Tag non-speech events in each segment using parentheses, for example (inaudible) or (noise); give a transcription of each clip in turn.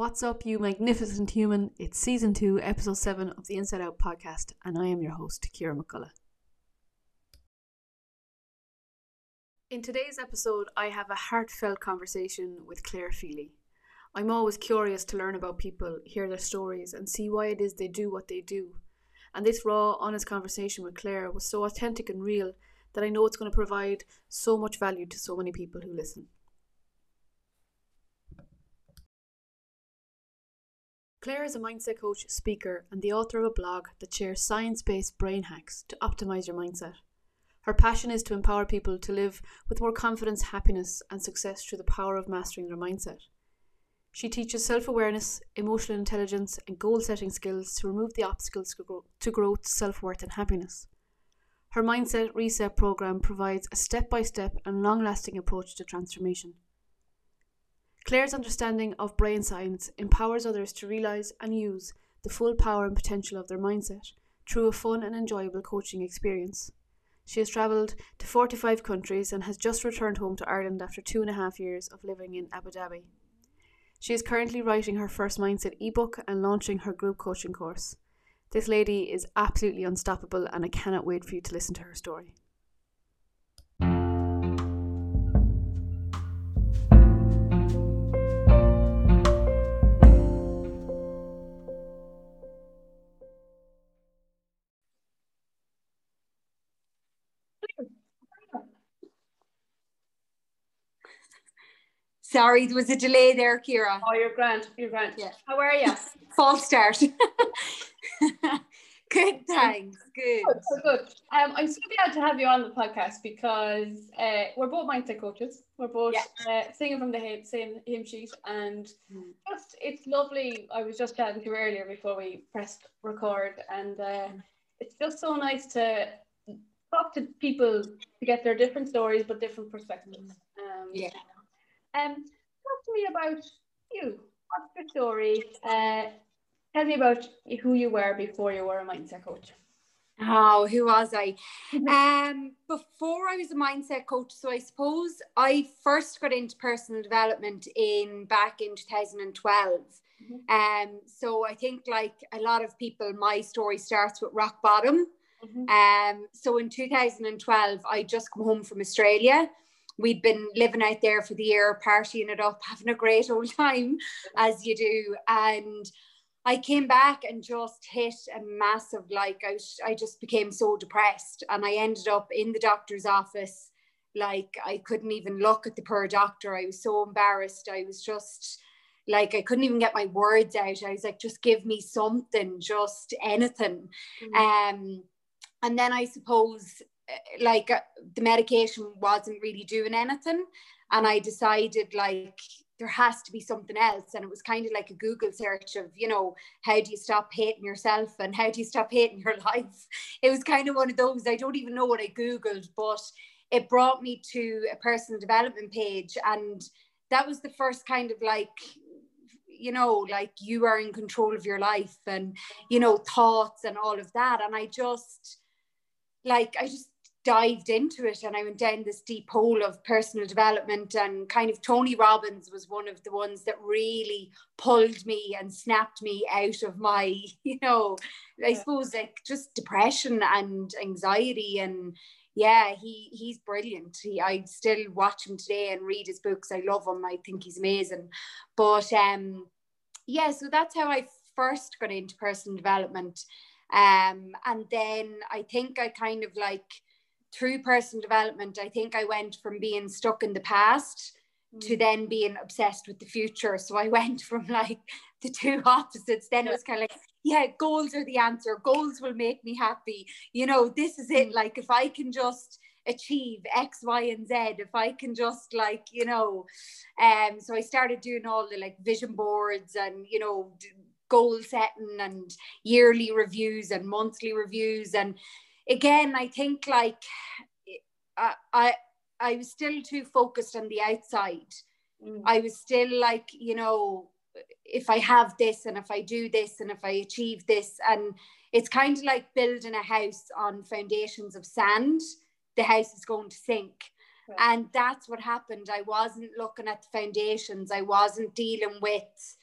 What's up, you magnificent human? It's season two, episode seven of the Inside Out podcast, and I am your host, Kira McCullough. In today's episode, I have a heartfelt conversation with Claire Fealy. I'm always curious to learn about people, hear their stories, and see why it is they do what they do. And this raw, honest conversation with Claire was so authentic and real that I know it's going to provide so much value to so many people who listen. Claire is a mindset coach, speaker, and the author of a blog that shares science based brain hacks to optimize your mindset. Her passion is to empower people to live with more confidence, happiness, and success through the power of mastering their mindset. She teaches self awareness, emotional intelligence, and goal setting skills to remove the obstacles to growth, self worth, and happiness. Her Mindset Reset program provides a step by step and long lasting approach to transformation. Claire's understanding of brain science empowers others to realize and use the full power and potential of their mindset through a fun and enjoyable coaching experience. She has travelled to 45 countries and has just returned home to Ireland after two and a half years of living in Abu Dhabi. She is currently writing her first mindset ebook and launching her group coaching course. This lady is absolutely unstoppable, and I cannot wait for you to listen to her story. Sorry, there was a delay there, Kira. Oh, you're grand. You're grand. Yeah. How are you? (laughs) False start. (laughs) good, thanks. Good. Good. So good. Um, I'm so glad to have you on the podcast because uh, we're both mindset coaches. We're both yeah. uh, singing from the same hymn sheet, and mm. just it's lovely. I was just chatting to you earlier before we pressed record, and uh, mm. it's just so nice to talk to people to get their different stories but different perspectives. Um, yeah. Um, talk to me about you. What's your story? Uh, tell me about who you were before you were a mindset coach. Oh, who was I? um, before I was a mindset coach, so I suppose I first got into personal development in back in 2012. Mm-hmm. Um, so I think like a lot of people, my story starts with rock bottom. Mm-hmm. Um, so in 2012, I just come home from Australia we'd been living out there for the year, partying it up, (laughs) having a great old time, as you do. And I came back and just hit a massive, like, I, I just became so depressed. And I ended up in the doctor's office. Like, I couldn't even look at the poor doctor. I was so embarrassed. I was just like, I couldn't even get my words out. I was like, just give me something, just anything. Mm-hmm. Um, and then I suppose like uh, the medication wasn't really doing anything. And i decided like there has to be something else. And it was kind of like a google search of you know how do you stop hating yourself and how do you stop hating your (laughs) life? It was kind of one of those. I don't even know what i googled but it brought me to a personal development page. And that was the first kind of like you know like you are in control of your life and you know thoughts and all of that. And i just like i just dived into it and I went down this deep hole of personal development and kind of Tony Robbins was one of the ones that really pulled me and snapped me out of my, (laughs) you know, yeah. I suppose like just depression and anxiety and yeah, he he's brilliant. He I still watch him today and read his books. I love him. I think he's amazing. But um yeah, so that's how I first got into personal development. Um and then I think I kind of like through personal development, I think I went from being stuck in the past mm. to then being obsessed with the future. So I (laughs) went from like the two (laughs) opposites. Then yeah. it was kind of like, yeah, goals are the answer. Goals will make me happy. You know, this is it. Mm. Like if I can just achieve X, Y, and Z, if I can just like, you know, um, so I started doing all the like vision boards and, you know, goal setting and yearly reviews and monthly reviews and again, I think like I, I, I was still too focused on the outside. Mm. I was still like, you know, if I have this and if I do this and if I achieve this, and it's kind of like building a house on foundations of sand, the house is going to sink. Right. And that's what happened. I wasn't looking at the foundations, I wasn't dealing with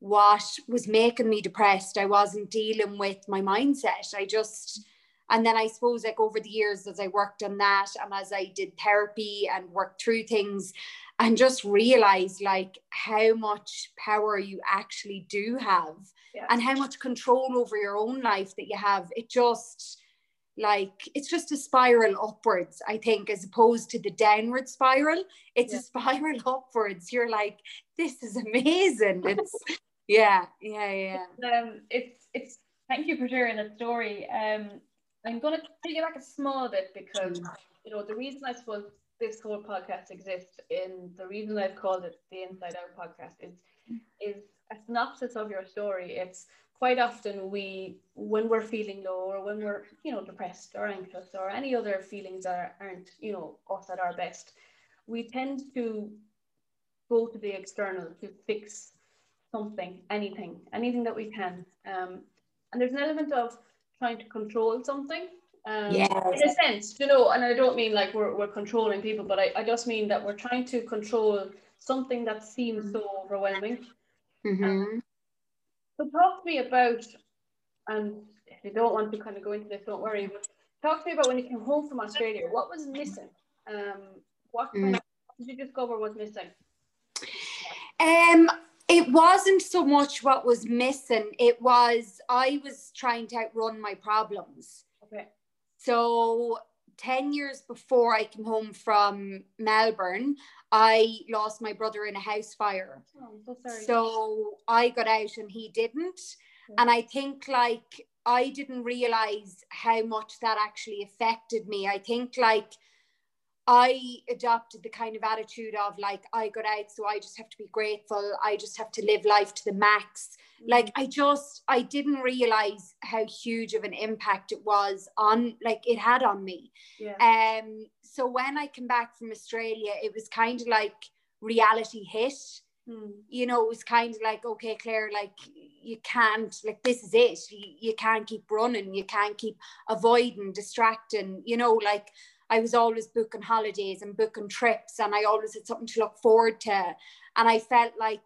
what was making me depressed. I wasn't dealing with my mindset. I just, and then I suppose like over the years as I worked on that and as I did therapy and worked through things and just realized like how much power you actually do have yeah. and how much control over your own life that you have. It just, like it's just a spiral upwards i think as opposed to the downward spiral it's yeah. a spiral (laughs) upwards you're like this is amazing (laughs) it's yeah yeah yeah um it's it's thank you for sharing that story um i'm gonna take you back a small bit because mm. you know the reason i suppose this whole podcast exists in the reason i've called it the inside out podcast is is a synopsis of your story it's quite often we when we're feeling low or when we're you know depressed or anxious or any other feelings that aren't you know us at our best we tend to go to the external to fix something anything anything that we can um, and there's an element of trying to control something um, yes. in a sense you know and i don't mean like we're, we're controlling people but I, I just mean that we're trying to control something that seems so overwhelming mm-hmm. um, so talk to me about, and if you don't want to kind of go into this, don't worry, but talk to me about when you came home from Australia, what was missing? Um, what kind mm. of, did you discover was missing? Um, it wasn't so much what was missing. It was I was trying to outrun my problems. Okay. So 10 years before I came home from Melbourne, I lost my brother in a house fire. Oh, so, so, I got out and he didn't. And I think like I didn't realize how much that actually affected me. I think like I adopted the kind of attitude of like I got out, so I just have to be grateful. I just have to live life to the max. Mm-hmm. Like I just I didn't realize how huge of an impact it was on like it had on me. Yeah. Um so when I came back from Australia, it was kind of like reality hit. Hmm. You know, it was kind of like, okay, Claire, like you can't, like this is it. You, you can't keep running. You can't keep avoiding, distracting. You know, like I was always booking holidays and booking trips, and I always had something to look forward to. And I felt like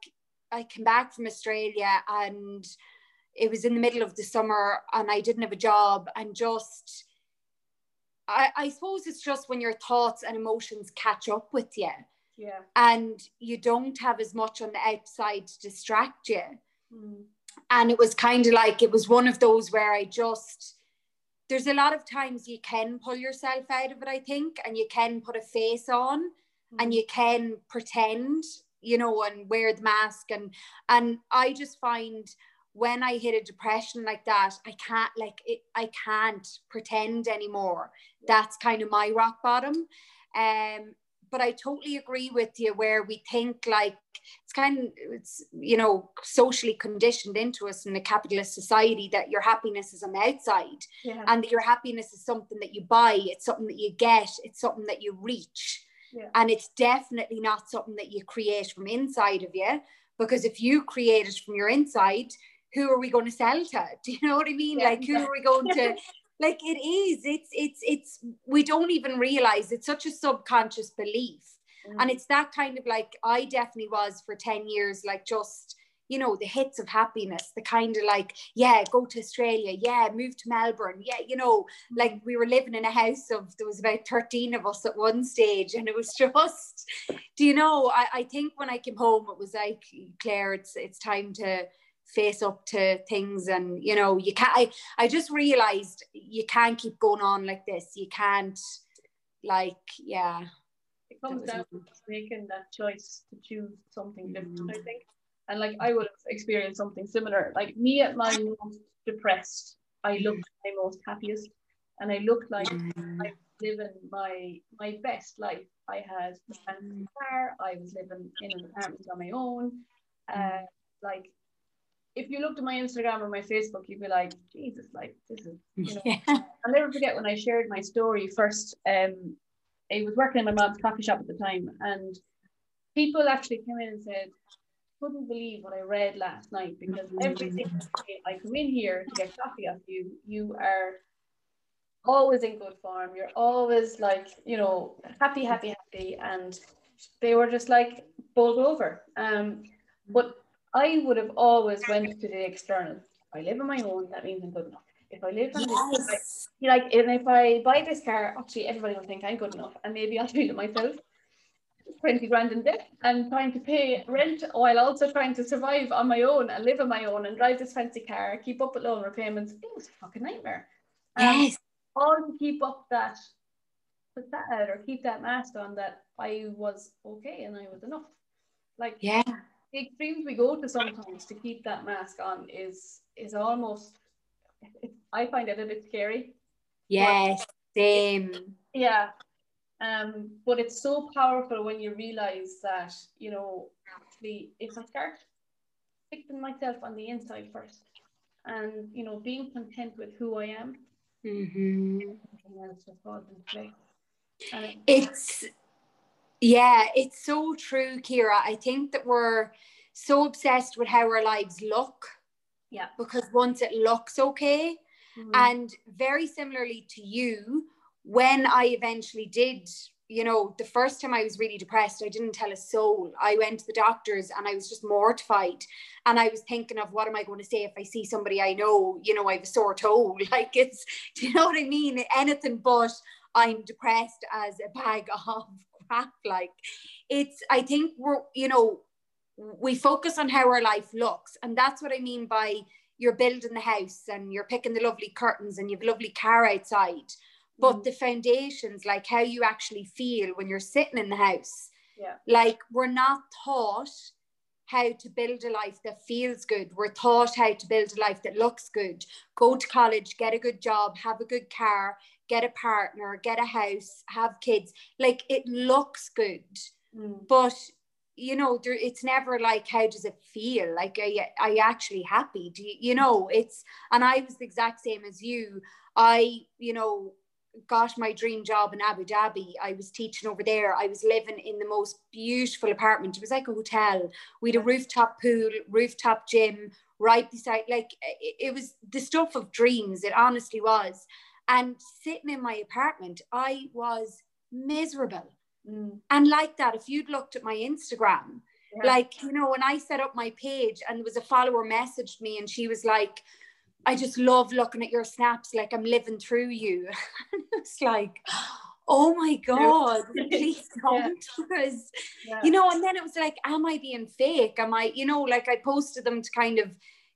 I came back from Australia and it was in the middle of the summer and I didn't have a job and just I, I suppose it's just when your thoughts and emotions catch up with you. Yeah. And you don't have as much on the outside to distract you. Mm. And it was kind of like it was one of those where I just there's a lot of times you can pull yourself out of it, I think, and you can put a face on mm. and you can pretend, you know, and wear the mask and and I just find when I hit a depression like that, I can't like it, I can't pretend anymore. That's kind of my rock bottom. Um, but I totally agree with you where we think like it's kind of it's you know socially conditioned into us in a capitalist society that your happiness is on the outside yeah. and that your happiness is something that you buy, it's something that you get, it's something that you reach. Yeah. And it's definitely not something that you create from inside of you because if you create it from your inside, who are we going to sell to? (laughs) Do you know what I mean? Yeah, like who are we going to (laughs) like it is. It's it's it's we don't even realize it's such a subconscious belief. Mm. and it's that kind of like i definitely was for 10 years like just you know the hits of happiness the kind of like yeah go to australia yeah move to melbourne yeah you know like we were living in a house of there was about 13 of us at one stage and it was (laughs) just do you know i, I think when i came home it was like claire it's it's time to face up to things and you know you can't I, I just realized you can't keep going on like this. You can't like yeah. It comes down to making that choice to choose something different mm. I think. And like I would have experienced something similar. Like me at my most depressed I looked my most happiest. And I looked like mm. I was living my my best life. I had a fancy car I was living in an apartment on my own. Uh, like if you looked at my Instagram or my Facebook, you'd be like, Jesus, like this is, you know. (laughs) Yeah. I'll never forget when I shared my story first. Um, I was working in my mom's coffee shop at the time, and people actually came in and said, couldn't believe what I read last night because every single day I come in here to get coffee off you, you are always in good form. You're always like, you know, happy, happy, happy. And they were just like bowled over. Um, but I would have always went to the external. I live on my own, that means I'm good enough. If I live on yes. this, like, and if I buy this car, actually everybody will think I'm good enough, and maybe I'll feel it myself. 20 grand in debt and trying to pay rent while also trying to survive on my own and live on my own and drive this fancy car, keep up with loan repayments. It was a fucking nightmare. Um, yes. all to keep up that facade or keep that mask on that I was okay and I was enough. Like yeah, extremes we go to sometimes to keep that mask on is is almost I find it a bit scary. Yes, same. Yeah. Um, but it's so powerful when you realize that, you know, actually if I start fixing myself on the inside first and you know being content with who I am, mm-hmm. just falls into place. It's yeah, it's so true, Kira. I think that we're so obsessed with how our lives look. Yeah. Because once it looks okay, mm-hmm. and very similarly to you, when I eventually did, you know, the first time I was really depressed, I didn't tell a soul. I went to the doctors and I was just mortified. And I was thinking of what am I going to say if I see somebody I know, you know, I have a sore toe. (laughs) Like it's, (laughs) do you know what I mean? Anything but I'm depressed as a bag (laughs) of crap. Like it's, I think we're, you know, we focus on how our life looks. And that's what I mean by you're building the house and you're picking the lovely curtains and you have a lovely car outside. But mm. the foundations, like how you actually feel when you're sitting in the house, yeah. like we're not taught how to build a life that feels good. We're taught how to build a life that looks good. Go to college, get a good job, have a good car, get a partner, get a house, have kids. Like it looks good, mm. but you know, there, it's never like how does it feel? Like are you, are you actually happy? Do you, you know? It's and I was the exact same as you. I you know got my dream job in Abu Dhabi. I was teaching over there. I was living in the most beautiful apartment. It was like a hotel. We had a rooftop pool, rooftop gym right beside, like it, it was the stuff of dreams. It honestly was. And sitting in my apartment, I was miserable. Mm. And like that, if you'd looked at my Instagram, yeah. like, you know, when I set up my page and there was a follower messaged me and she was like, I just love looking at your snaps, like I'm living through you. (laughs) it's like, oh my God, (laughs) please don't. Yeah. Because, yeah. you know, and then it was like, am I being fake? Am I, you know, like I posted them to kind of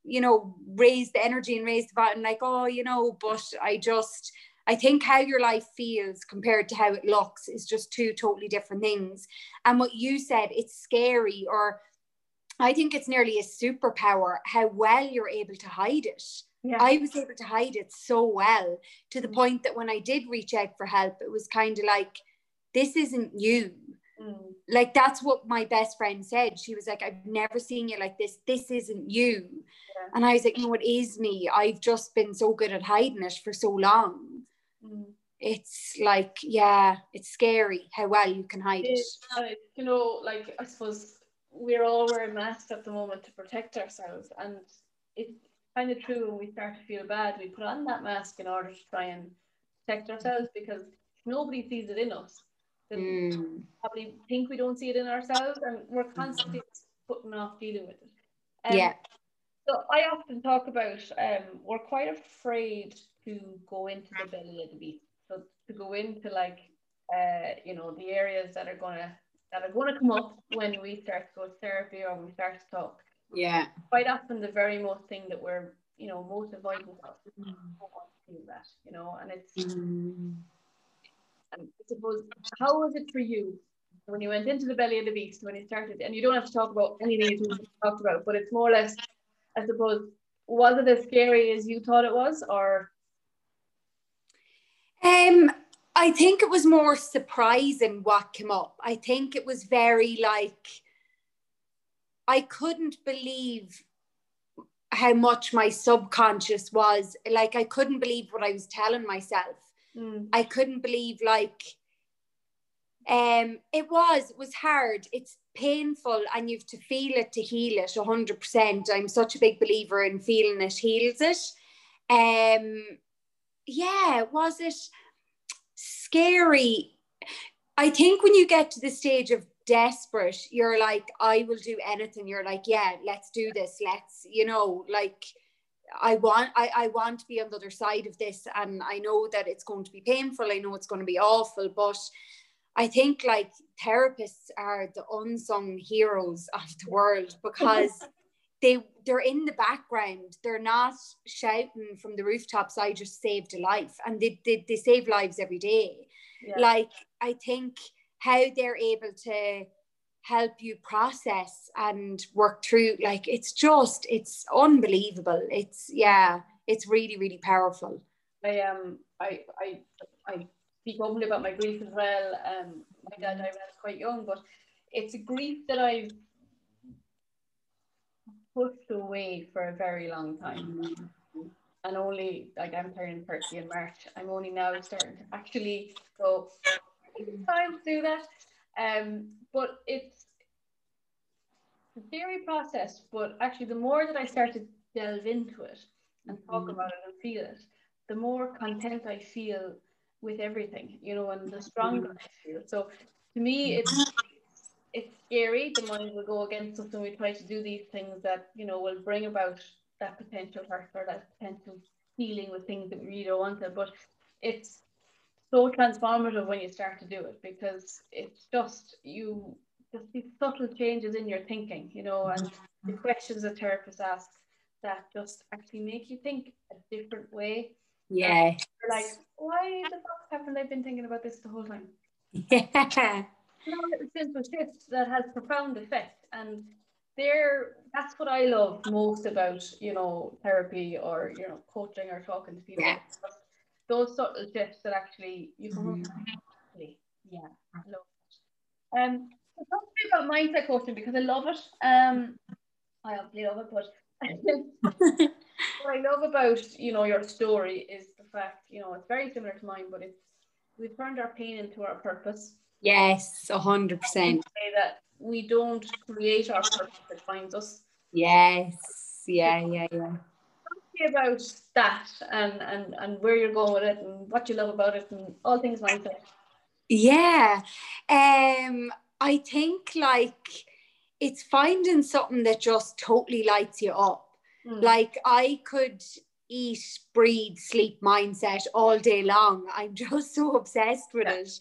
you know, raise the energy and raise the button, like, oh, you know, but I just, I think how your life feels compared to how it looks is just two totally different things. And what you said, it's scary, or I think it's nearly a superpower how well you're able to hide it. Yeah. I was able to hide it so well to the mm. point that when I did reach out for help, it was kind of like, this isn't you. Mm. Like that's what my best friend said. She was like, I've never seen you like this. This isn't you. Yeah. And I was like, no, it is me. I've just been so good at hiding it for so long. Mm. It's like, yeah, it's scary how well you can hide it. it. you know, like I suppose we're all wearing masks at the moment to protect ourselves. And it's kind of true when we start to feel bad, we put on that mask in order to try and protect ourselves because nobody sees it in us mm. probably think we don't see it in ourselves and we're constantly putting off dealing with it. Um, yeah. So I often talk about um, we're quite afraid to go into the belly of the beast. So to go into like uh, you know the areas that are gonna that are gonna come up when we start to go to therapy or we start to talk. Yeah. Quite often the very most thing that we're you know most avoidant of mm. that you know and it's mm. I suppose, how was it for you when you went into the belly of the beast when you started? And you don't have to talk about anything you talked about, but it's more or less, I suppose, was it as scary as you thought it was, or? Um, I think it was more surprising what came up. I think it was very like I couldn't believe how much my subconscious was like I couldn't believe what I was telling myself Mm. I couldn't believe like um it was it was hard it's painful and you have to feel it to heal it 100% i'm such a big believer in feeling it heals it um yeah was it scary i think when you get to the stage of desperate, you're like, I will do anything. You're like, yeah, let's do this. Let's, you know, like I want I, I want to be on the other side of this and I know that it's going to be painful. I know it's going to be awful, but I think like therapists are the unsung heroes of the world (laughs) because they they're in the background. They're not shouting from the rooftops, I just saved a life. And they, they, they save lives every day. Yeah. Like I think how they're able to help you process and work through like it's just it's unbelievable. It's yeah it's really really powerful. I um i i i speak openly about my grief as well. Um my dad died when i was quite young but it's a grief that i've pushed away for a very long time. And only like i'm turning 30 in march. I'm only now starting to actually go time to do that um, but it's a theory process, but actually the more that I start to delve into it and talk mm-hmm. about it and feel it, the more content I feel with everything, you know, and the stronger mm-hmm. I feel. So to me, it's it's scary. The mind will go against us when we try to do these things that you know will bring about that potential hurt or that potential healing with things that we really don't want to. But it's so transformative when you start to do it because it's just you just these subtle changes in your thinking, you know, and the questions a therapist asks that just actually make you think a different way. Yeah. Like, why the fuck haven't I been thinking about this the whole time? Yeah. You know, little simple shifts that has profound effect. And there that's what I love most about, you know, therapy or, you know, coaching or talking to people. Yeah those sort of gifts that actually you can mm-hmm. yeah I love it. Um so talk to me about mindset coaching because I love it. Um I obviously love it, but (laughs) what I love about you know your story is the fact, you know, it's very similar to mine, but it's we've turned our pain into our purpose. Yes, a hundred percent. Say that we don't create our purpose, it finds us. Yes, yeah, yeah, yeah about that and, and, and where you're going with it and what you love about it and all things mindset. Yeah. Um, I think like it's finding something that just totally lights you up. Mm. Like I could eat, breathe, sleep mindset all day long. I'm (laughs) just so obsessed with yeah. it.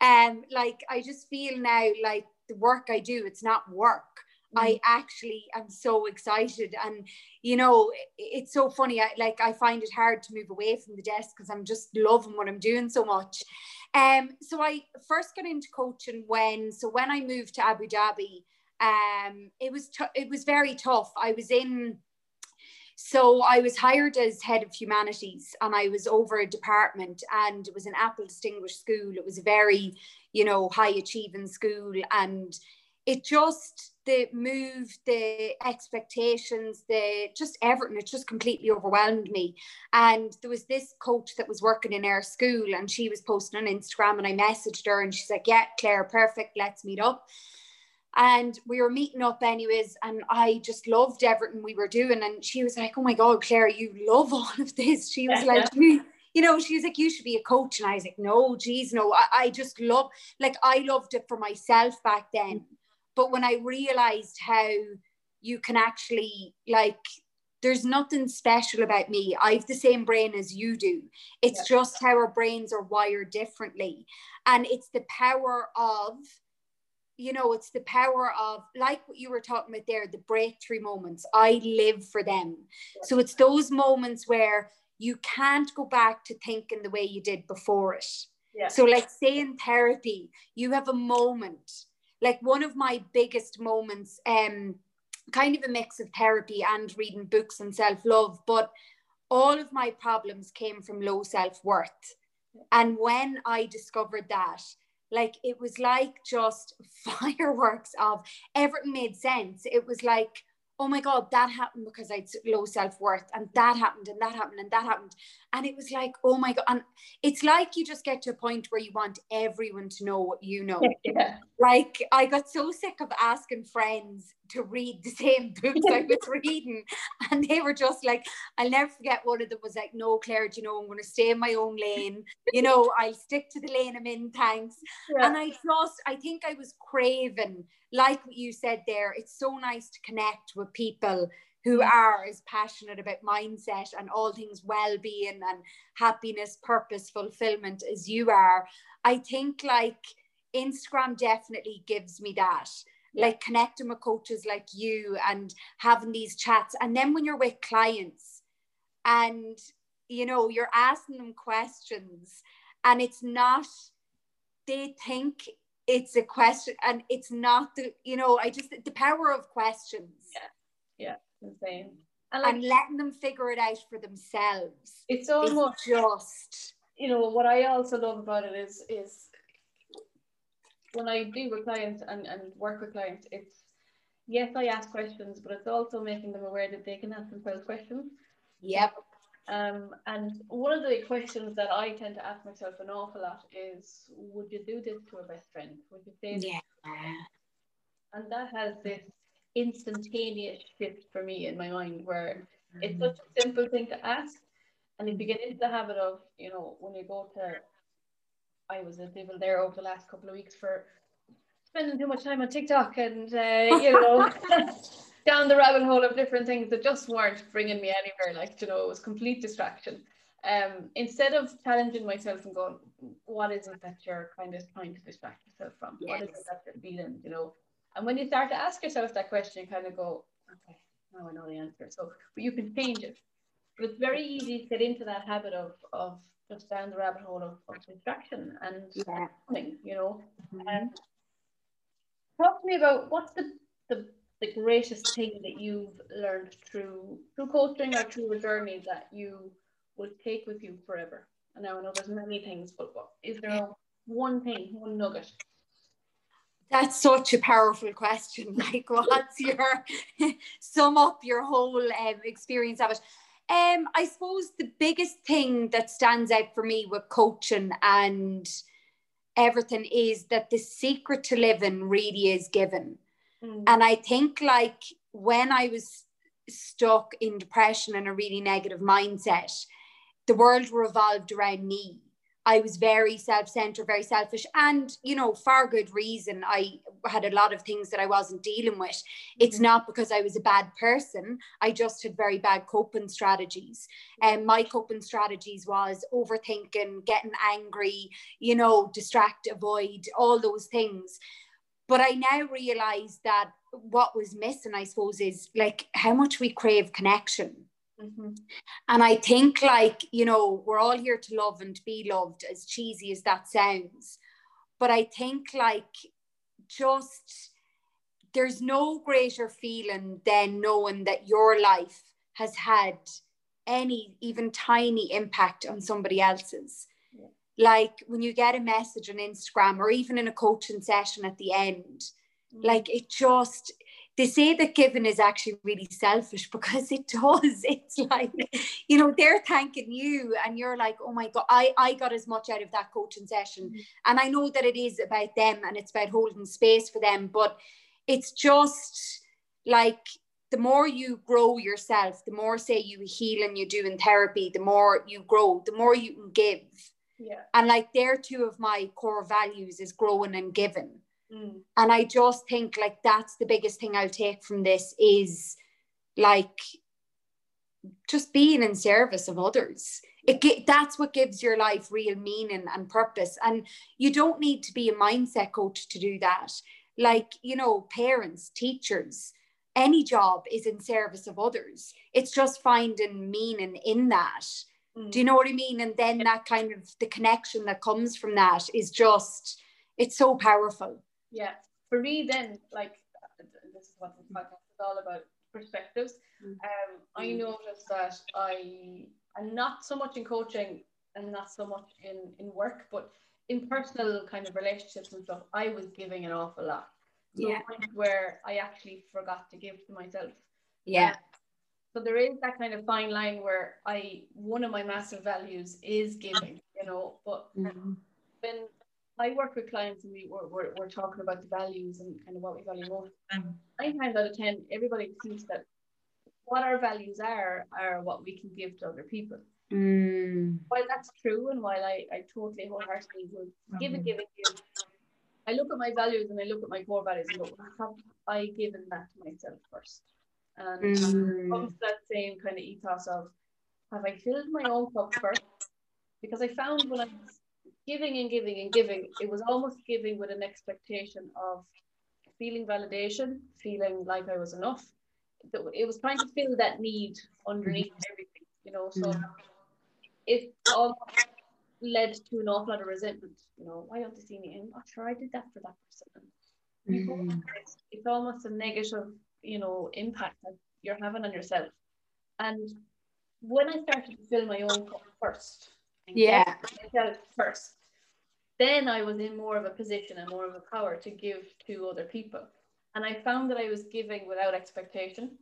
Um, like I just feel now like the work I do, it's not work. I mm. actually am so excited. And, you know, it's so funny. I like, I find it hard to move away from the desk because I'm just loving what I'm doing so much. Um, so I first got into coaching when, so when I moved to Abu Dhabi, um, it was, t- it was very tough. I was in, so I was hired as head of humanities and I was over a department and it was an Apple distinguished school. It was a very, you know, high achieving school and it just the move, the expectations, the just everything, it just completely overwhelmed me. And there was this coach that was working in our school and she was posting on Instagram and I messaged her and she's like, Yeah, Claire, perfect, let's meet up. And we were meeting up anyways, and I just loved everything we were doing. And she was like, Oh my God, Claire, you love (laughs) all of this. She was (laughs) like, you, you know, she was like, You should be a coach. And I was like, No, geez, no. I, I just love like I loved it for myself back then mm. But when I realized how you can actually like there's nothing special about me. I have the same brain as you do. It's yeah. just how our brains are wired differently. And it's the power of, you know, it's the power of, like what you were talking about there, the breakthrough moments. I live for them. Yeah. So it's those moments where you can't go back to thinking the way you did before it. Yeah. So, like, say in therapy, you have a moment like one of my biggest moments um kind of a mix of therapy and reading books and self-love but all of my problems came from low self-worth. And when i discovered that like it was like just (laughs) fireworks of everything made sense. It was like oh my God, that happened because I had low self worth, and that happened, and that happened, and that happened. And it was like, oh my God. And it's like you just get to a point where you want everyone to know what you know. Yeah. Like, I got so sick of asking friends to read the same (laughs) books I was reading. And they were just like, I'll never forget one of them was like, no, Claire, you know, I'm going to stay in my own lane. You know, I'll stick to the lane I'm in, thanks. (laughs) Yeah. And I just, I think I was craving like what you said there, it's so nice to connect with people who mm. are as passionate about mindset and all things well-being and happiness, purpose, fulfillment as you are. I think like Instagram definitely gives me that. Like connecting with coaches like you and having these chats. And then when you're with clients and you know you're asking them questions and it's not they think it's a question and it's not the you know i just the power of questions. Yeah. Yeah insane and, like, and letting them figure it out for themselves it's almost just you know what i also love about it is is when i do with clients and, and work with clients it's yes i ask questions but it's also making them aware that they can ask themselves questions. Yep um, and one of the questions that I tend to ask myself an awful lot is, would you do this to a best friend? Would you say yeah. And that has this instantaneous shift for me in my mind where mm-hmm. it's such a simple thing to ask. And if you get into the habit of, you know, when you go to, I was a devil there over the last couple of weeks for spending too much time on TikTok and, uh, you know, (laughs) down the rabbit hole of different things that just weren't bringing me anywhere. Like, you know, it was complete distraction. Um, instead of challenging myself and going, what is it that you're kind of trying to distract yourself from? Yes. What is it that you're feeling, you know? And when you start to ask yourself that question, you kind of go, okay, now I know the answer. So, but you can change it. But it's very easy to get into that habit of, of just down the rabbit hole of, of distraction and yeah. you know. Mm-hmm. And talk to me about what's the, the the greatest thing that you've learned through through coaching or through a journey that you will take with you forever? And I know there's many things, but what, is there one thing, one nugget? That's such a powerful question. (laughs) Like, what's your (laughs) sum up your whole um, experience of it? Um, I suppose the biggest thing that stands out for me with coaching and everything is that the secret to living really is given. Mm. And I think like when I was stuck in depression and a really negative mindset, the world revolved around me. I was very self centered, very selfish, and you know, for good reason. I had a lot of things that I wasn't dealing with. It's mm-hmm. not because I was a bad person, I just had very bad coping strategies. And um, my coping strategies was overthinking, getting angry, you know, distract, avoid, all those things. But I now realize that what was missing, I suppose, is like how much we crave connection. Mm-hmm. And I think, like, you know, we're all here to love and be loved, as cheesy as that sounds. But I think, like, just there's no greater feeling than knowing that your life has had any, even tiny impact on somebody else's like when you get a message on Instagram or even in a coaching session at the end, mm. like it just they say that giving is actually really selfish (laughs) because it does. It's like, (laughs) you know, they're thanking you and you're like, oh my God, I, I got as much out of that coaching session. Mm. And I know that it is about them and it's about holding space for them, but it's just like the more you grow yourself, the more say you heal and you do in therapy, the more you grow, the more you can give yeah. And like they're two of my core values is growing and giving. Mm. And I just think like that's the biggest thing I'll take from this is like just being in service of others. It that's what gives your life real meaning and purpose. And you don't need to be a mindset coach to do that. Like, you know, parents, teachers, any job is in service of others. It's just finding meaning in that Mm. Do you know what I mean? And then that kind of the connection that comes from that is just it's so powerful. Yeah. For me then, like this is what this podcast is all about, perspectives. Mm. Um, I mm. noticed that I am not so much in coaching and not so much in, in work, but in personal kind of relationships and stuff, I was giving an awful lot. Yeah. where I actually forgot to give to myself. Yeah. So there is that kind of fine line where I one of my massive values is giving, you know, but Mhm. when I work with clients and we we're, we're, we're talking about the values and kind of what we value most, nine times out of ten, everybody thinks that what our values are are what we can give to other people. Mm. While that's true, and while I, I totally wholeheartedly would give and give and give, I look at my values and I look at my core values and go, have I given that to myself first? And Mm. comes to that same kind of ethos of have I filled my own cup first? Because I found when I was giving and giving and giving, it was almost giving with an expectation of feeling validation, feeling like I was enough. It was trying to fill that need underneath everything, you know. So it all led to an awful lot of resentment. You know, why don't they see me? I'm not sure I did that for that person. And you go, Mm. it's almost a negative, you know, impact that you're having on yourself. And when I started to fill my own cup first, Yeah. myself first, then I was in more of a position and more of a power to give to other people. And I found that I was giving without expectation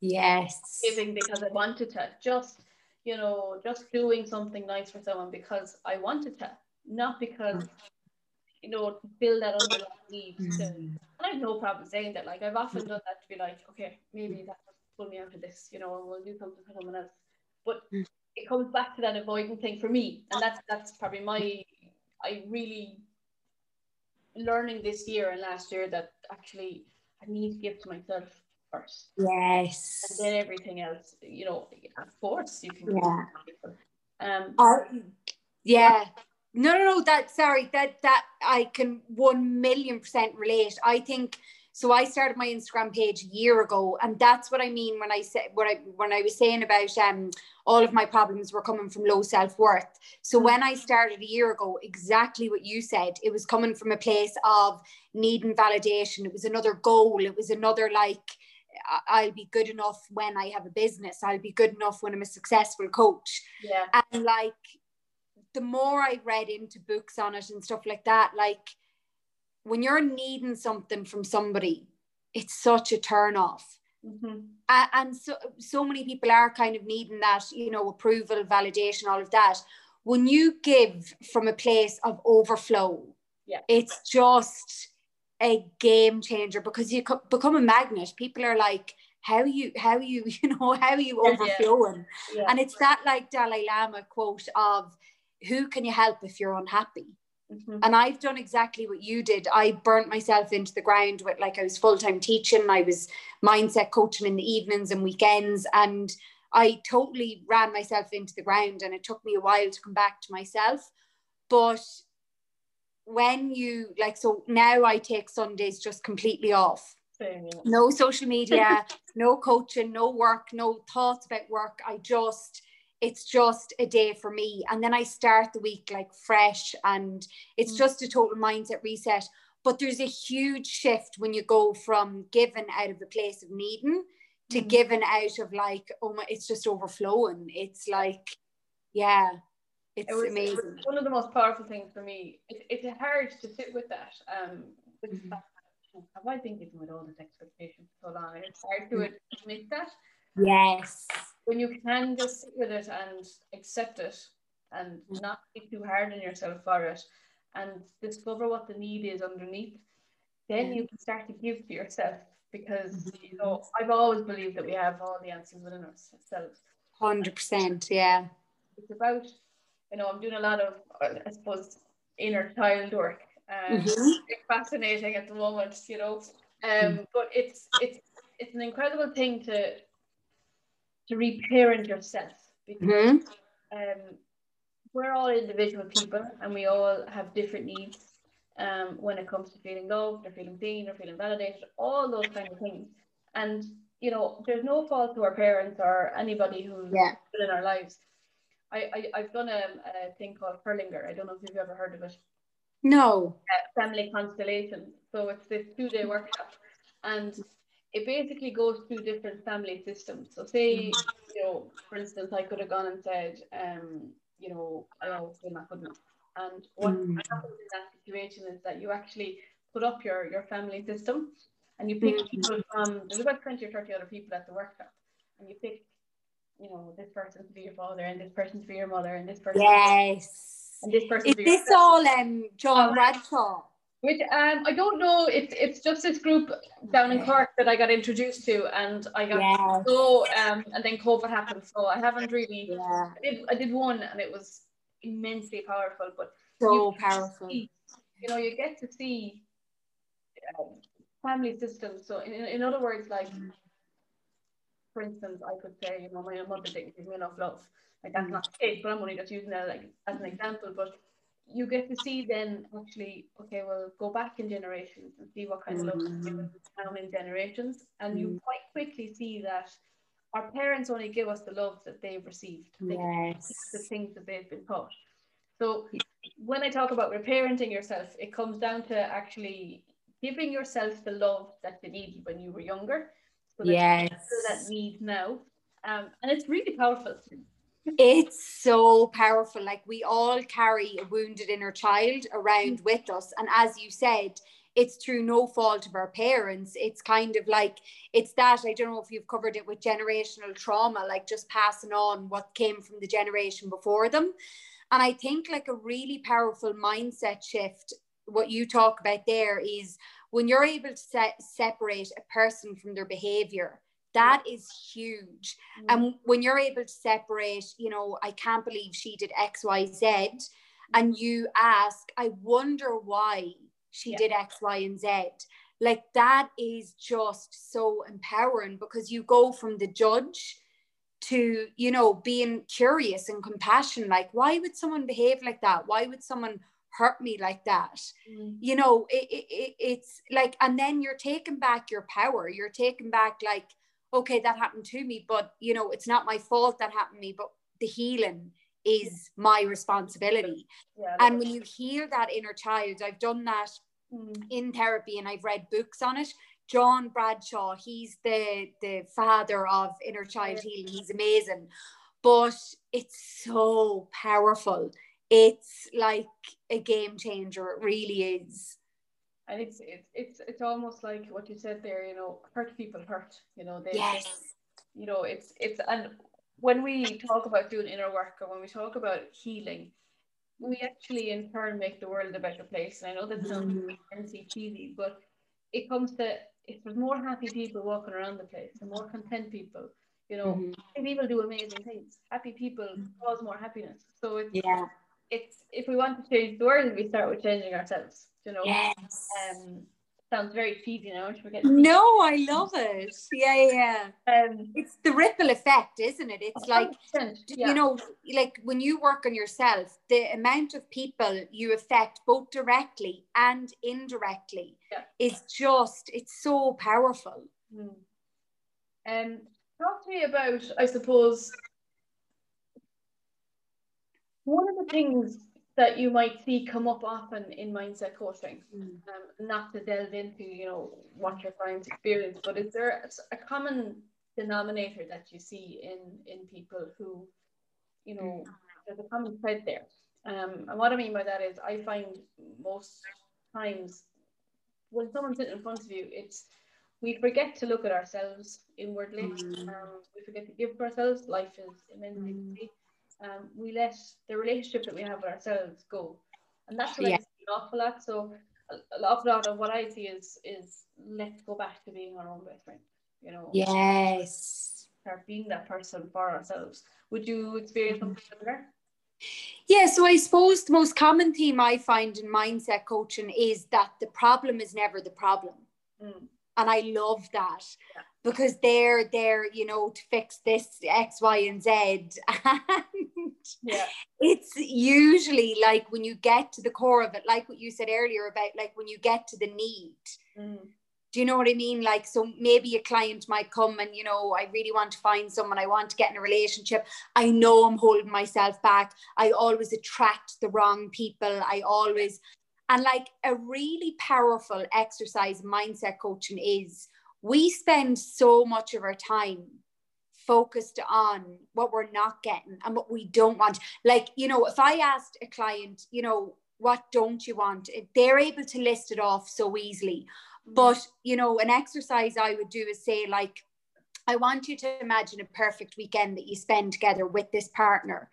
Yes. giving because I wanted to, just you know, just doing something nice for someone because I wanted to, not because mm. You know to fill that underlying need. To, Mm. and I have no problem saying that. Like I've often done that to be like, okay, maybe that will pull me out of this, you know, and we'll do something for someone else. But Mm. it comes back to that avoiding thing for me, and that's that's probably my. I really learning this year and last year that actually I need to give to myself first Yes. and then everything else, you know, of course you can. Yeah. Um, yeah. No, no, no. That sorry. That that I can one million percent relate. I think so. I started my Instagram page a year ago, and that's what I mean when I said what I when I was saying about um all of my problems were coming from low self worth. So when I started a year ago, exactly what you said, it was coming from a place of needing validation. It was another goal. It was another like. I'll be good enough when I have a business. I'll be good enough when I'm a successful coach yeah, and like the more I read into books on it and stuff like that, like when you're needing something from somebody, it's such a turn off. hmm A- And so so many people are kind of needing that, you know, approval, validation, all of that. When you give from a place of overflow, Yeah. it's just a game changer because you co- become a magnet. People are like, how you, how you, (laughs) you know, how you Yeah, yeah. overflowing. yeah, And it's that like Dalai Lama quote of who can you help if you're unhappy? mhm, And I've done exactly what you did. I burnt myself into the ground with like I was full time teaching, I was mindset coaching in the evenings and weekends, and I totally ran myself into the ground. And it took me a while to come back to myself. But when you like, so now I take Sundays just completely off no social media, (laughs) no coaching, no work, no thoughts about work. I just, it's just a day for me. And then I start the week like fresh and it's Mm. just a total mindset reset. But there's a huge shift when you go from giving out of a place of needing to Mhm. giving out of like, oh my, it's just overflowing. It's like, yeah, it's It was, it amazing. was one of the most powerful things for me. It, it's hard to sit with that. Um, with Mhm. that, have I been given with all this expectation for so long? And it's hard to admit that. Yes. When you can just sit with it and accept it and Mm. not be too hard on yourself for it and discover what the need is underneath, then you can start to give to yourself because Mm-hmm. you know I've always believed that we have all the answers within ourselves. 100%. Yeah. It's about you know I'm doing a lot of I suppose inner child work and Mhm. it's fascinating at the moment, you know. Um, but it's it's it's an incredible thing to to reparent yourself because Mhm. um, we're all individual people and we all have different needs um, when it comes to feeling loved or feeling seen or feeling validated, all those kind of things. And you know, there's no fault to our parents or anybody who's Yeah. in our lives. I, I I've done a, a thing called Bert Hellinger. I don't know if you've ever heard of it No. family constellation. So it's this two day workshop, and it basically goes through different family systems. So say, you know, for instance, I could have gone and said, um, you know, I always feel not good enough. And what Mm. happens in that situation is that you actually put up your your family system, and you pick mm-hmm. people from there's about 20 or 30 other people at the workshop and you pick you know this person to be your father and this person to be your mother and this person yes and this person is this all um John Bradshaw which um I don't know it's it's just this group down in Cork that I got introduced to and I got yes. so um and then COVID happened so I haven't really yeah. I did I did one and it was immensely powerful but so powerful see, you know you get to see um, family systems so in, in other words like for instance I could say you know my mother didn't give me enough love like that's mm. not the case but I'm only just using that like as an example but you get to see then actually, okay, well, go back in generations and see what kind of love is down in generations. And mm. you quite quickly see that our parents only give us the love that they've received. They yes. The things that they've been taught. So when I talk about reparenting yourself, it comes down to actually giving yourself the love that you needed when you were younger. So that yes. that need now. Um, and it's really powerful it's so powerful. Like we all carry a wounded inner child around mm. with us. And as you said, it's through no fault of our parents. It's kind of like, it's that, I don't know if you've covered it with generational trauma, like just passing on what came from the generation before them. And I think like a really powerful mindset shift, what you talk about there is when you're able to set, separate a person from their behavior that is huge mm. and when you're able to separate you know i can't believe she did xyz and you ask i wonder why she yeah. did x y and z like that is just so empowering because you go from the judge to you know being curious and compassion like why would someone behave like that why would someone hurt me like that mm. you know it, it, it's like and then you're taking back your power you're taking back like okay, that happened to me, but you know, it's not my fault that happened to me, but the healing is my responsibility. Yeah, and when you heal that inner child, I've done that mm. in therapy and I've read books on it. John Bradshaw, he's the the father of inner child healing. He's amazing. But it's so powerful. It's like a game changer. It really is and it's it's it's it's almost like what you said there you know hurt people hurt you know they yes. you know it's it's and when we talk about doing inner work or when we talk about healing we actually in turn make the world a better place and i know that sounds mm. cheesy but it comes to if there's more happy people walking around the place and more content people you know mm-hmm. people do amazing things happy people mm-hmm. cause more happiness so it's yeah it's if we want to change the world we start with changing ourselves you know. Yes. Um, sounds very cheesy now. No, I love it. Yeah, yeah. Um, it's the ripple effect, isn't it? It's like yeah. you know, like when you work on yourself, the amount of people you affect both directly and indirectly yeah. is just it's so powerful. Hmm. Um, talk to me about, I suppose, one of the things that you might see come up often in mindset coaching. Mm. Um, not to delve into, you know, what your clients experience, but is there a common denominator that you see in in people who, you know, mm. there's a common thread there. Um, and what I mean by that is, I find most times when someone's sitting in front of you, it's we forget to look at ourselves inwardly. Mm. Um, we forget to give for ourselves. Life is immensely mm um, we let the relationship that we have with ourselves go. And that's what yeah. I see an awful lot. So an awful lot of what I see is is let's go back to being our own best friend. You know. Yes. Start being that person for ourselves. Would you experience something similar? Yeah, so I suppose the most common theme I find in mindset coaching is that the problem is never the problem. Mm. And I love that. Yeah because they're there, you know, to fix this X, Y, and Z. (laughs) And yeah. it's usually like when you get to the core of it, like what you said earlier about like when you get to the need. Mm. Do you know what I mean? Like, so maybe a client might come and, you know, I really want to find someone, I want to get in a relationship. I know I'm holding myself back. I always attract the wrong people. I always, and like a really powerful exercise mindset coaching is we spend so much of our time focused on what we're not getting and what we don't want. Like, you know, if I asked a client, you know, what don't you want? They're able to list it off so easily. Mm. But, you know, an exercise I would do is say, like, I want you to imagine a perfect weekend that you spend together with this partner.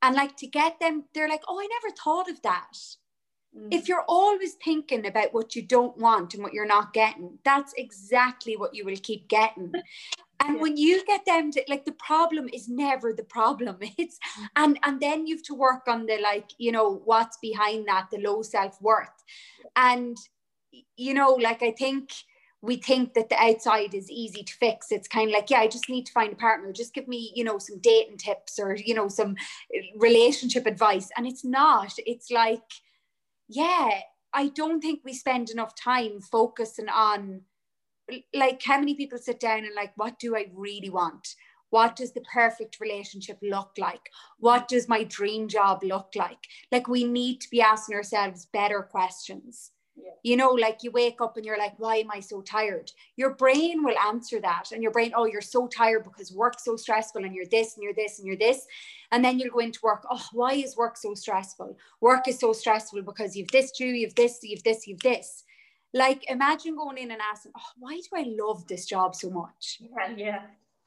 And like to get them, they're like, oh, I never thought of that. Mm. If you're always thinking about what you don't want and what you're not getting, that's exactly what you will keep getting. (laughs) And yeah. when you get them to like the problem is never the problem. (laughs) It's and and then you've to work on the like, you know, what's behind that, the low self-worth. And you know, like I think we think that the outside is easy to fix. It's kind of like, yeah, I just need to find a partner. Just give me, you know, some dating tips or, you know, some uh, relationship advice. And it's not. It's like, yeah, I don't think we spend enough time focusing on, like, how many people sit down and, like, what do I really want? What does the perfect relationship look like? What does my dream job look like? Like, we need to be asking ourselves better questions yeah. You know, like you wake up and you're like, why am I so tired? Your brain will answer that. And your brain, oh, you're so tired because work's so stressful and you're this and you're this and you're this. And then you'll go into work, oh, why is work so stressful? Work is so stressful because you've this due, you've this, you've this, you've this. Like imagine going in and asking, oh, why do I love this job so much? Yeah, yeah.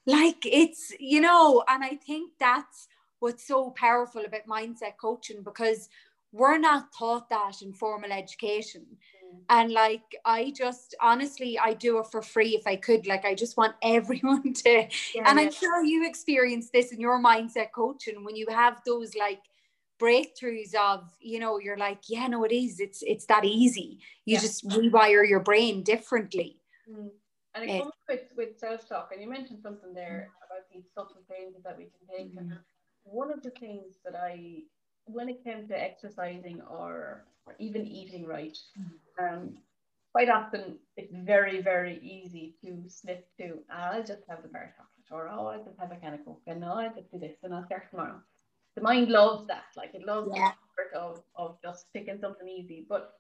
Like it's, you know, and I think that's what's so powerful about mindset coaching because we're not taught that in formal education. Mm. And like, I just honestly, I do it for free if I could. Like, I just want (laughs) everyone to, yeah, and I'm sure you experience this in your mindset coaching when you have those like breakthroughs of, you know, you're like, yeah, no, it is. It's it's that easy. You yeah. just rewire your brain differently. Mm. And it comes with, with self talk. And you mentioned something there about these subtle changes that we can take. Mm. And one of the things that I when it came to exercising or, or even eating right, um, quite often it's very, very easy to slip to, ah, I'll just have the bar chocolate, or oh, I'll just have a can of Coke, and no, I'll just do this, and I'll start tomorrow. The mind loves that, like it loves yeah. the of, of just picking something easy. But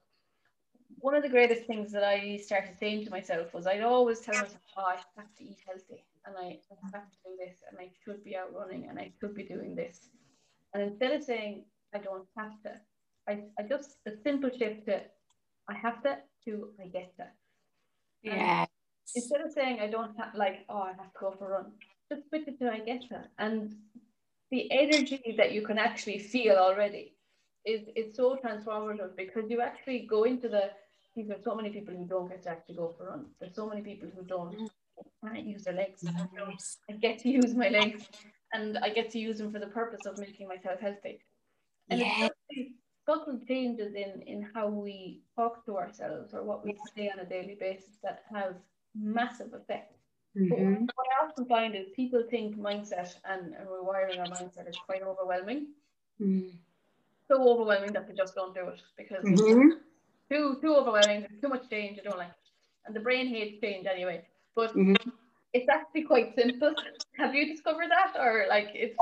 one of the greatest things that I started saying to myself was I'd always tell myself, oh, I have to eat healthy, and I, I have to do this, and I should be out running, and I should be doing this. And instead of saying, I don't have to. I, I just a simple shift to I have to to I get to. Yeah. Instead of saying I don't have like, oh I have to go for a run, just switch it to I get to. And the energy that you can actually feel already is is so transformative because you actually go into the there's so many people who don't get to actually go for runs. There's so many people who don't mm. can't use their legs. I get to use my legs and I get to use them for the purpose of making myself healthy. And yeah. subtle changes in, in how we talk to ourselves or what we say on a daily basis that have massive effect. Mm-hmm. what I often find is people think mindset and, and rewiring our mindset is quite overwhelming. Mm. So overwhelming that they just don't do it because mm-hmm. too too overwhelming, too much change, I don't like it. And the brain hates change anyway. But mm-hmm. it's actually quite simple. (laughs) Have you discovered that? Or like it's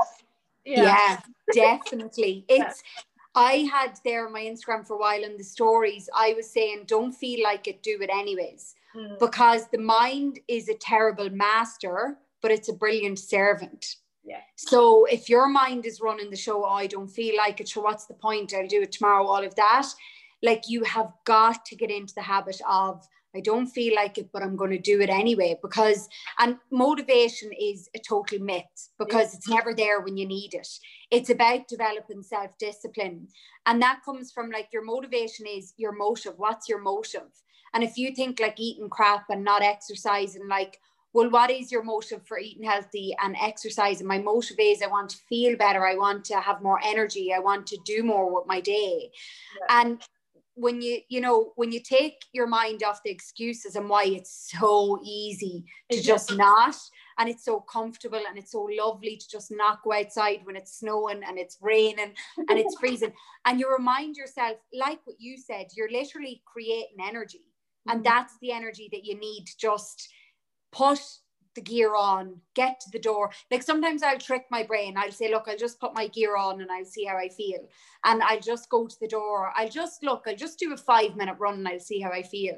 yeah, yeah definitely. (laughs) It's I had there on my Instagram for a while in the stories, I was saying, don't feel like it, do it anyways. Mm. Because the mind is a terrible master, but it's a brilliant servant. Yeah. So if your mind is running the show, oh, I don't feel like it, so what's the point? I'll do it tomorrow, all of that. Like you have got to get into the habit of I don't feel like it, but I'm going to do it anyway because, and motivation is a total myth because it's never there when you need it. It's about developing self discipline. And that comes from like your motivation is your motive. What's your motive? And if you think like eating crap and not exercising, like, well, what is your motive for eating healthy and exercising? My motive is I want to feel better. I want to have more energy. I want to do more with my day. Yeah. And when you you know when you take your mind off the excuses and why it's so easy to just not and it's so comfortable and it's so lovely to just not go outside when it's snowing and it's raining and it's (laughs) freezing and you remind yourself like what you said you're literally creating energy and mm-hmm. that's the energy that you need to just put the gear on, get to the door. Like sometimes I'll trick my brain. I'll say, look, I'll just put my gear on and I'll see how I feel. And I'll just go to the door. I'll just look, I'll just do a five minute run and I'll see how I feel.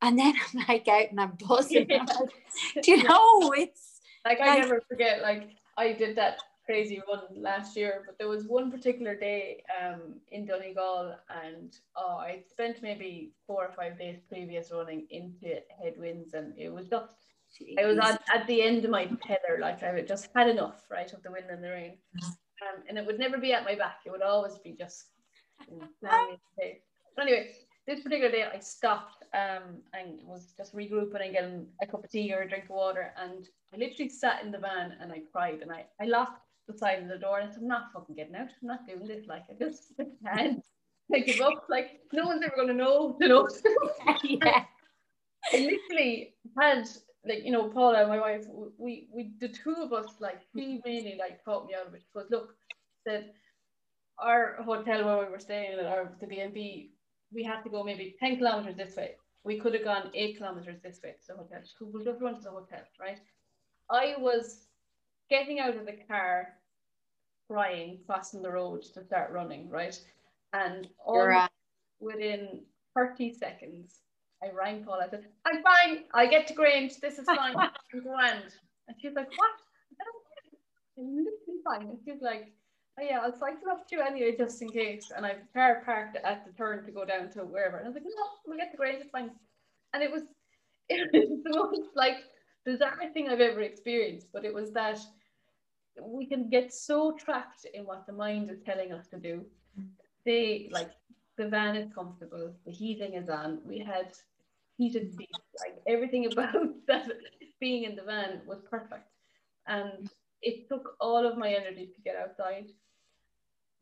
And then (laughs) I'm like out and I'm buzzing. I'm like, do you know, it's (laughs) like I like, never forget, like I did that crazy run last year, but there was one particular day um, in Donegal, and oh, I spent maybe four or five days previous running into headwinds, and it was just Jeez. I was at, at the end of my tether, like I had just had enough, right, of the wind and the rain, um, and it would never be at my back; it would always be just. You know, anyway, this particular day I stopped um, and was just regrouping and getting a cup of tea or a drink of water. And I literally sat in the van and I cried and I, I locked the side of the door and I said, I'm not fucking getting out. I'm not doing this. Like, I just (laughs) can't. I give up. Like, no one's ever going to know, you know. (laughs) yeah. I literally had, like, you know, Paula, my wife, we, we, the two of us, like, she really, like, caught me out of it. Because, look, said, our hotel where we were staying at our the B&B we had to go maybe 10 kilometers this way. We could have gone eight kilometers this way to the hotel. so we'll just run to the hotel, right? I was getting out of the car, crying, crossing the road to start running, right? And all within 30 seconds, I rang Paul. I said, I'm fine. I get to Grange. This is fine. I'm (laughs) grand. And she's like, What? I said, oh, I'm literally fine. And she's like, oh yeah, I'll cycle up to you anyway, just in case. And I've car parked at the turn to go down to wherever. And I was like, no, we'll get the Grange, it's fine. And it was, (laughs) it was the most like bizarre thing I've ever experienced. But it was that we can get so trapped in what the mind is telling us to do. Mm. They like the van is comfortable, the heating is on. We had heated seats, like everything (laughs) about that being in the van was perfect. And it took all of my energy to get outside.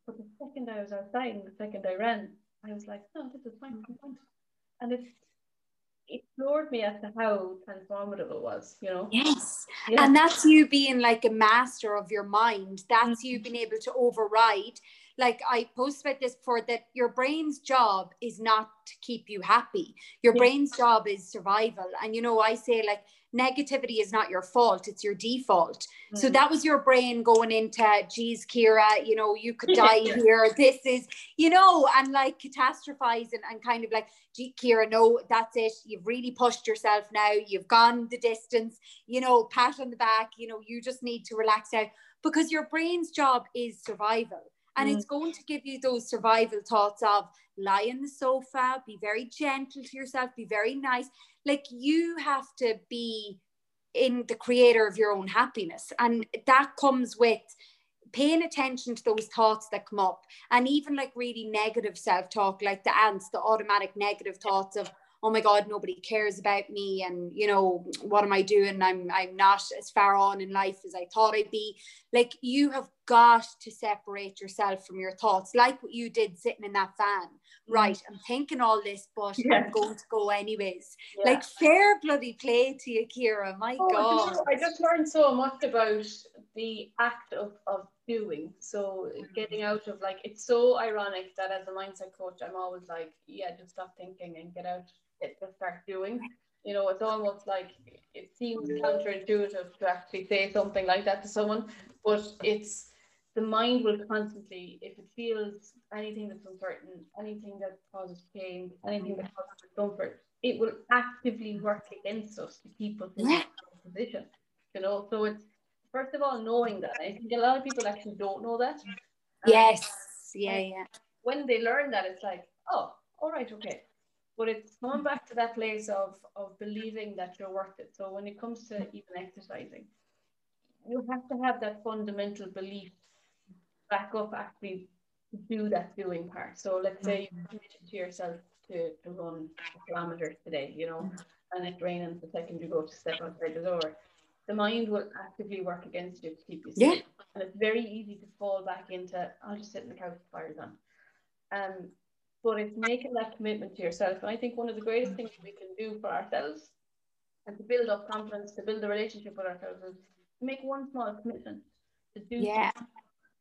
But the second I was outside and the second I ran, I was like, no, this is fine, fine. And it it floored me as to how transformative it was, you know? Yes. Yeah. And that's you being like a master of your mind. That's mm-hmm. you being able to override. Like I posted about this before that your brain's job is not to keep you happy. Your yeah. brain's job is survival. And you know, I say like negativity is not your fault, it's your default. Mm. So that was your brain going into, geez, Ciara, you know, you could (laughs) die here. This is, you know, and like catastrophizing and kind of like, gee, Ciara, no, that's it. You've really pushed yourself now. You've gone the distance, you know, pat on the back, you know, you just need to relax out because your brain's job is survival. And mm. it's going to give you those survival thoughts of lie on the sofa, be very gentle to yourself, be very nice. Like you have to be in the creator of your own happiness. And that comes with paying attention to those thoughts that come up and even like really negative self-talk like the ants the automatic negative thoughts of oh my god nobody cares about me and you know what am i doing i'm i'm not as far on in life as i thought i'd be like you have got to separate yourself from your thoughts like what you did sitting in that van mm. right i'm thinking all this but yeah. i'm going to go anyways yeah. like fair bloody play to you ciara my oh, god i just learned so much about the act of, of doing. So mm-hmm. getting out of like it's so ironic that as a mindset coach i'm always like yeah just stop thinking and get out it to start doing. You know, it's almost like it seems counterintuitive to actually say something like that to someone, but it's the mind will constantly, if it feels anything that's uncertain, anything that causes pain, anything that mm-hmm. causes discomfort, it will actively work against us to keep us in that position. You know, so it's first of all knowing that. I think a lot of people actually don't know that. Um, yes. Yeah, yeah. When they learn that, it's like, oh, all right, okay but it's coming back to that place of of believing that you're worth it. So when it comes to even exercising, you have to have that fundamental belief back up actually to do that doing part. So let's say you committed to yourself to, to run a kilometer today, you know, and it's raining the second you go to step outside the door. The mind will actively work against you to keep you safe. Yeah. And it's very easy to fall back into, I'll just sit in the couch with fires on. Um, but it's making that commitment to yourself. And I think one of the greatest things we can do for ourselves and to build up confidence, to build a relationship with ourselves is to make one small commitment to do yeah.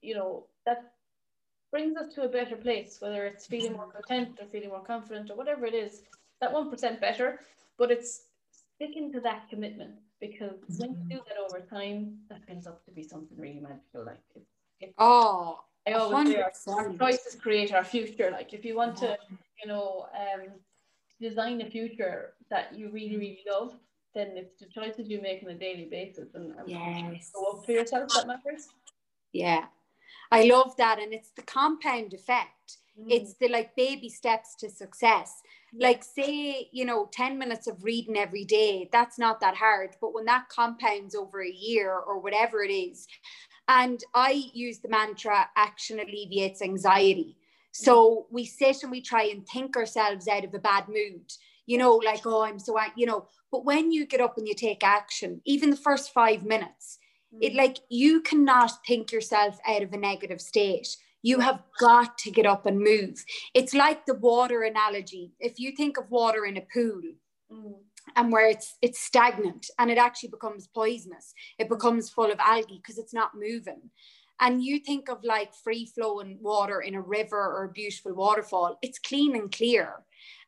you know, that brings us to a better place, whether it's feeling more content or feeling more confident or whatever it is, that 1% better, but it's sticking to that commitment because when you do that over time, that builds up to be something really magical. Like it's, it's oh, I always say our, our choices create our future. Like if you want to, you know, um, design a future that you really, really love, then it's the choices you make on a daily basis and, and yes. go up for yourself that matters. Yeah. I love that. And it's the compound effect. Mm. It's the like baby steps to success. Like, say, you know, 10 minutes of reading every day, that's not that hard. But when that compounds over a year or whatever it is, and I use the mantra action alleviates anxiety. So we sit and we try and think ourselves out of a bad mood, you know, like, oh, I'm so, you know, but when you get up and you take action, even the first five minutes, mm. it like you cannot think yourself out of a negative state. You have got to get up and move. It's like the water analogy. If you think of water in a pool, mm and where it's it's stagnant and it actually becomes poisonous it becomes full of algae because it's not moving and you think of like free flowing water in a river or a beautiful waterfall it's clean and clear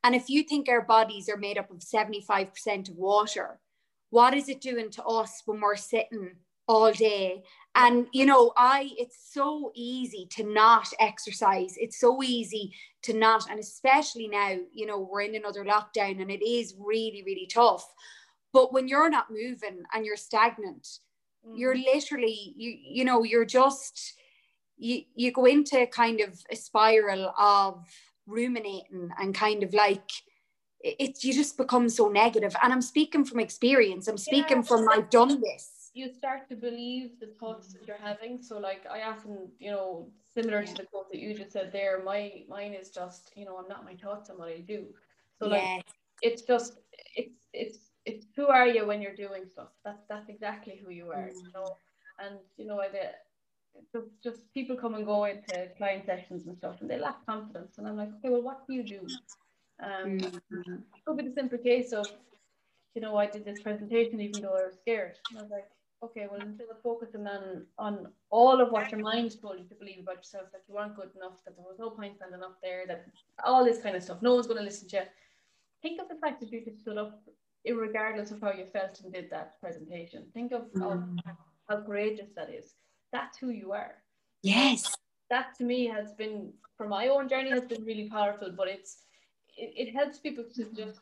and if you think our bodies are made up of 75% of water what is it doing to us when we're sitting all day and you know i it's so easy to not exercise. It's so easy to not and especially now you know we're in another lockdown and it is really really tough. But when you're not moving and you're stagnant mm. you're literally you you know you're just you you go into kind of a spiral of ruminating and kind of like it you just become so negative. And i'm speaking from experience. I'm speaking yeah. from i've done this you start to believe the thoughts that you're having. So like I often, you know, similar to the quote that you just said there, my mine is just, you know, I'm not my thoughts, I'm what I do. So like yeah. it's just it's it's it's who are you when you're doing stuff. That's that's exactly who you are, mm. you know. And you know, I just, just people come and go into client sessions and stuff and they lack confidence. And I'm like, okay, well what do you do? Um mm-hmm. it could be the simple case of, you know, I did this presentation even though I was scared. And I was like, okay, well, instead of focusing on on all of what your mind told you to believe about yourself, that you weren't good enough, that there was no point standing up there, that all this kind of stuff, no one's going to listen to you. Think of the fact that you just stood up, regardless of how you felt and did that presentation. Think of mm. how, how courageous that is. That's who you are. Yes. That to me has been, for my own journey, has been really powerful. But it's it, it helps people to just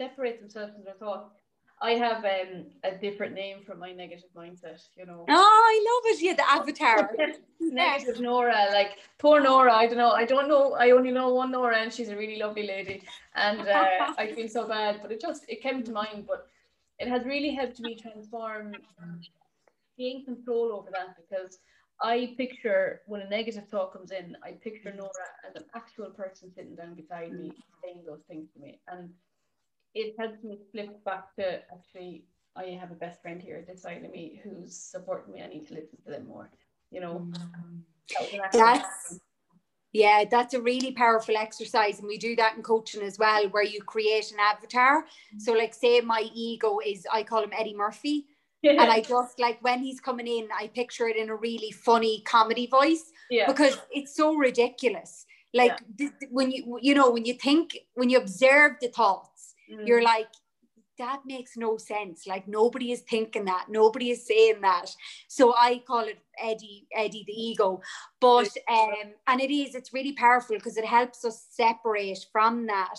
separate themselves from their thoughts I have um, a different name for my negative mindset, you know. Oh, I love it. Yeah, the avatar. (laughs) negative Nora, like poor Nora. I don't know. I don't know. I only know one Nora, and she's a really lovely lady. And uh, (laughs) I feel so bad, but it just it came to mind. But it has really helped me transform, gain control over that because I picture when a negative thought comes in, I picture Nora as an actual person sitting down beside me saying those things to me, and it helps me flip back to actually I have a best friend here this side of me who's supporting me. I need to listen to them more. You know, mm. that that's yeah, that's a really powerful exercise, and we do that in coaching as well, where you create an avatar. Mm. So, like, say my ego is I call him Eddie Murphy. and I just like when he's coming in, I picture it in a really funny comedy voice yeah. because it's so ridiculous. Like yeah. th- when you you know when you think when you observe the thoughts mm. you're like that makes no sense. Like nobody is thinking that. Nobody is saying that. So i call it eddie eddie the ego. But um and it is it's really powerful because it helps us separate from that.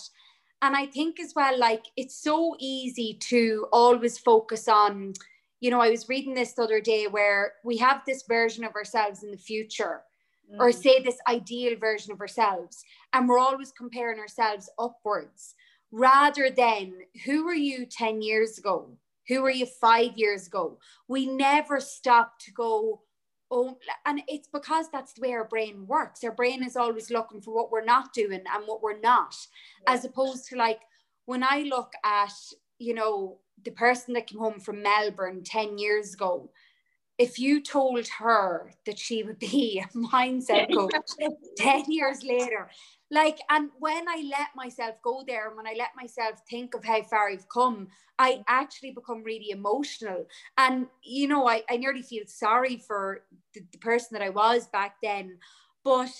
And i think as well like it's so easy to always focus on you know i was reading this the other day where we have this version of ourselves in the future mm. or say this ideal version of ourselves and we're always comparing ourselves upwards rather than who were you 10 years ago? Who were you five years ago? We never stop to go, oh, and it's because that's the way our brain works. Our brain is always looking for what we're not doing and what we're not, as opposed to like when I look at, you know, the person that came home from Melbourne 10 years ago, if you told her that she would be (laughs) a mindset coach 10 years later, like and when i let myself go there and when i let myself think of how far i've come i actually become really emotional. And you know i, I nearly feel sorry for the, the person that i was back then but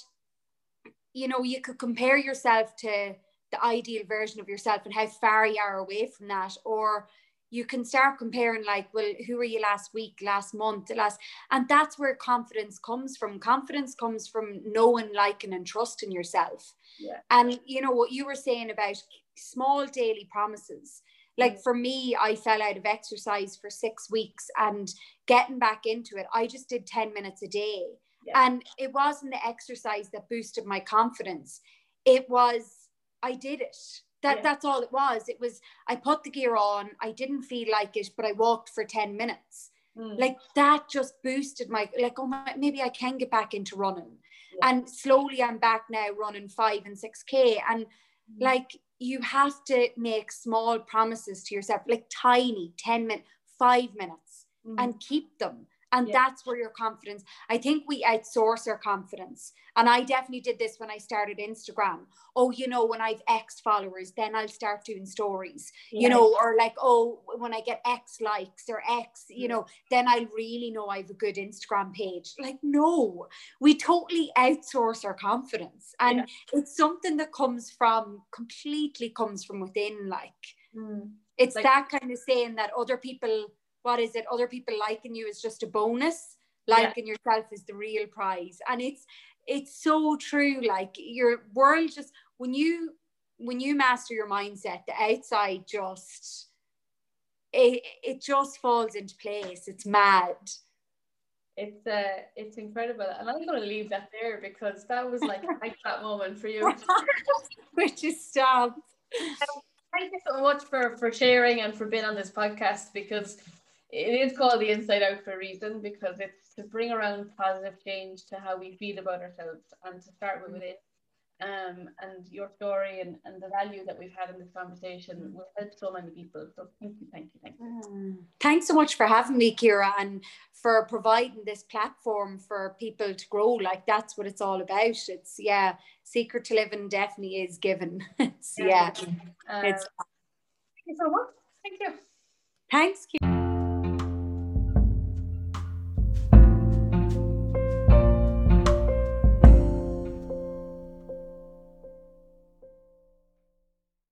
you know you could compare yourself to the ideal version of yourself and how far you are away from that or you can start comparing like well who were you last week last month last and that's where confidence comes from confidence comes from knowing liking and trusting yourself yeah. and you know what you were saying about small daily promises Like Mm. for me, I fell out of exercise for six weeks and getting back into it, I just did 10 minutes a day. Yeah. And it wasn't the exercise that boosted my confidence. It was, I did it. That, Yeah. That's all it was. It was, I put the gear on, I didn't feel like it, but I walked for 10 minutes. Mm. Like that just boosted my, like, oh, my, maybe I can get back into running. Yeah. And slowly I'm back now running five and 6K. And Mm. like you have to make small promises to yourself like tiny 10 minutes 5 minutes Mm. and keep them and Yeah. that's where your confidence i think we outsource our confidence. And i definitely did this when i started instagram. Oh you know when i've x followers then i'll start doing stories you know or like oh when i get x likes or x you know then i really know i have a good instagram page. Like no we totally outsource our confidence. And Yeah. it's something that comes from completely comes from within like. Mm. it's Like- that kind of saying that other people what is it other people liking you is just a bonus. Yeah. liking yourself is the real prize. And it's it's so true. Like your world just when you when you master your mindset the outside just it, it just falls into place. It's mad. It's uh, it's incredible, and I'm gonna leave that there because that was like like that moment for you. (laughs) which is stop? Thank you so much for for sharing and for being on this podcast because it is called the Inside Out for a reason because it's to bring around positive change to how we feel about ourselves and to start with within. Um, and your story and, and the value that we've had in this conversation will help so many people. So thank you, thank you, thank you. Thanks so much for having me, Ciara, and for providing this platform for people to grow. Like that's what it's all about. It's yeah, secret to living definitely is given. (laughs) it's, yeah. Uh, It's- thank you so much. Thank you. Thanks, Ciara.